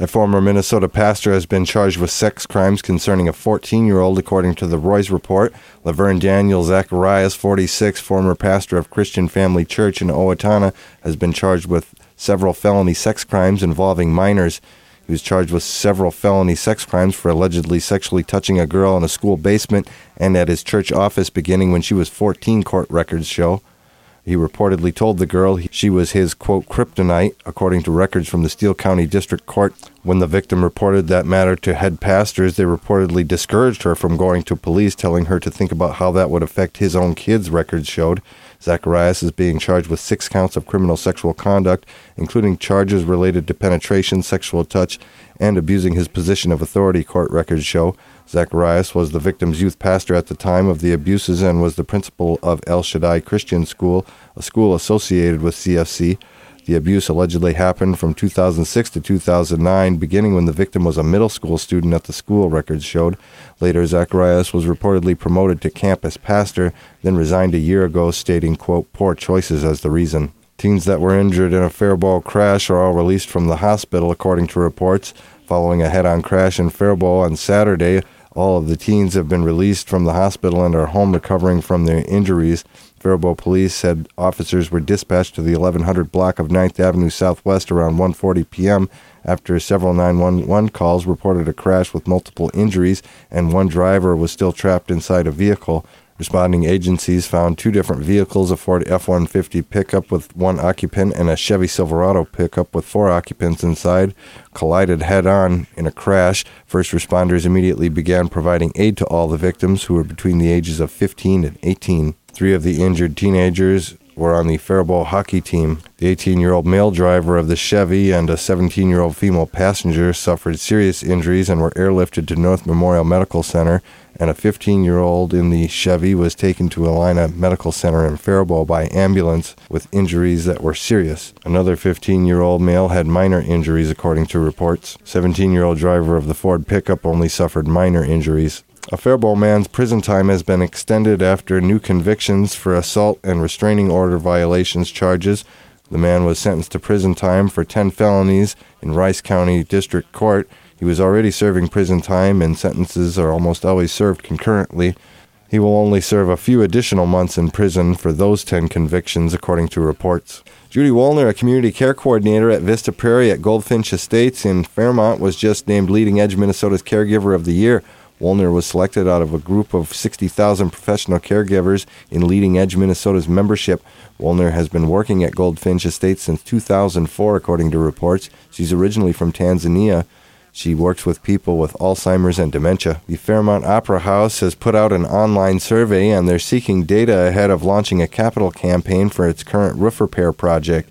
A former Minnesota pastor has been charged with sex crimes concerning a 14 year old, according to the Roys report. Laverne Daniel Zacharias, 46, former pastor of Christian Family Church in Owatonna, has been charged with several felony sex crimes involving minors. He was charged with several felony sex crimes for allegedly sexually touching a girl in a school basement and at his church office beginning when she was 14, court records show. He reportedly told the girl she was his, quote, kryptonite, according to records from the Steele County District Court. When the victim reported that matter to head pastors, they reportedly discouraged her from going to police, telling her to think about how that would affect his own kids, records showed. Zacharias is being charged with six counts of criminal sexual conduct, including charges related to penetration, sexual touch, and abusing his position of authority, court records show. Zacharias was the victim's youth pastor at the time of the abuses and was the principal of El Shaddai Christian School, a school associated with CFC. The abuse allegedly happened from 2006 to 2009, beginning when the victim was a middle school student at the school, records showed. Later, Zacharias was reportedly promoted to campus pastor, then resigned a year ago, stating, quote, poor choices as the reason. Teens that were injured in a Faribault crash are all released from the hospital, according to reports. Following a head on crash in Faribault on Saturday, all of the teens have been released from the hospital and are home recovering from their injuries. Faribault police said officers were dispatched to the 1100 block of 9th Avenue Southwest around 1:40 p.m. after several 911 calls reported a crash with multiple injuries and one driver was still trapped inside a vehicle. Responding agencies found two different vehicles a Ford F 150 pickup with one occupant and a Chevy Silverado pickup with four occupants inside collided head on in a crash. First responders immediately began providing aid to all the victims who were between the ages of 15 and 18. Three of the injured teenagers were on the Faribault hockey team. The 18 year old male driver of the Chevy and a 17 year old female passenger suffered serious injuries and were airlifted to North Memorial Medical Center and a 15 year old in the Chevy was taken to Allina Medical Center in Faribault by ambulance with injuries that were serious. Another 15 year old male had minor injuries, according to reports. 17 year old driver of the Ford pickup only suffered minor injuries. A Faribault man's prison time has been extended after new convictions for assault and restraining order violations charges. The man was sentenced to prison time for 10 felonies in Rice County District Court he was already serving prison time, and sentences are almost always served concurrently. He will only serve a few additional months in prison for those 10 convictions, according to reports. Judy Woolner, a community care coordinator at Vista Prairie at Goldfinch Estates in Fairmont, was just named LeadingAge Minnesota's Caregiver of the Year. Woolner was selected out of a group of 60,000 professional caregivers in LeadingAge Minnesota's membership. Woolner has been working at Goldfinch Estates since 2004, according to reports. She's originally from Tanzania. She works with people with Alzheimer's and dementia. The Fairmont Opera House has put out an online survey and they're seeking data ahead of launching a capital campaign for its current roof repair project.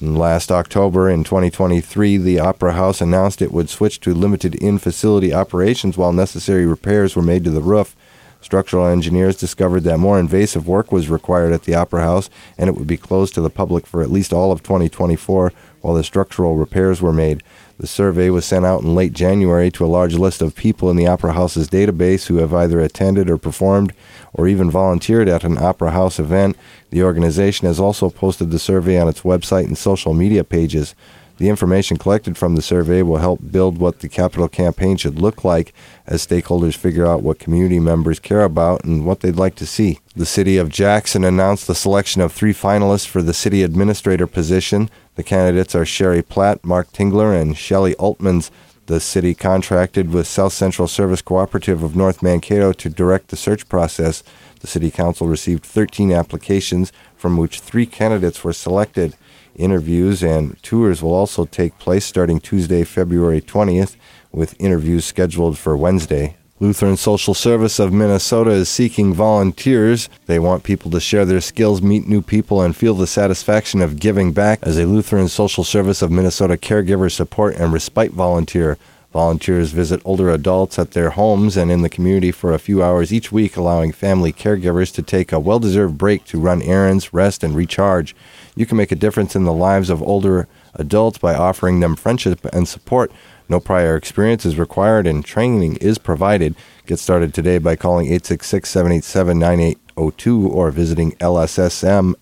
Last October in 2023, the Opera House announced it would switch to limited in facility operations while necessary repairs were made to the roof. Structural engineers discovered that more invasive work was required at the Opera House and it would be closed to the public for at least all of 2024 while the structural repairs were made. The survey was sent out in late January to a large list of people in the Opera House's database who have either attended or performed or even volunteered at an Opera House event. The organization has also posted the survey on its website and social media pages. The information collected from the survey will help build what the capital campaign should look like as stakeholders figure out what community members care about and what they'd like to see. The city of Jackson announced the selection of three finalists for the city administrator position. The candidates are Sherry Platt, Mark Tingler, and Shelley Altmans. The city contracted with South Central Service Cooperative of North Mankato to direct the search process. The city council received 13 applications, from which three candidates were selected. Interviews and tours will also take place starting Tuesday, February 20th, with interviews scheduled for Wednesday. Lutheran Social Service of Minnesota is seeking volunteers. They want people to share their skills, meet new people, and feel the satisfaction of giving back as a Lutheran Social Service of Minnesota caregiver support and respite volunteer. Volunteers visit older adults at their homes and in the community for a few hours each week, allowing family caregivers to take a well deserved break to run errands, rest, and recharge. You can make a difference in the lives of older adults by offering them friendship and support no prior experience is required and training is provided. Get started today by calling 866 787 9802 or visiting lssmn.org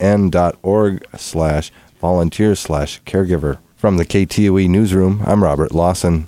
slash volunteer slash caregiver. From the KTOE newsroom, I'm Robert Lawson.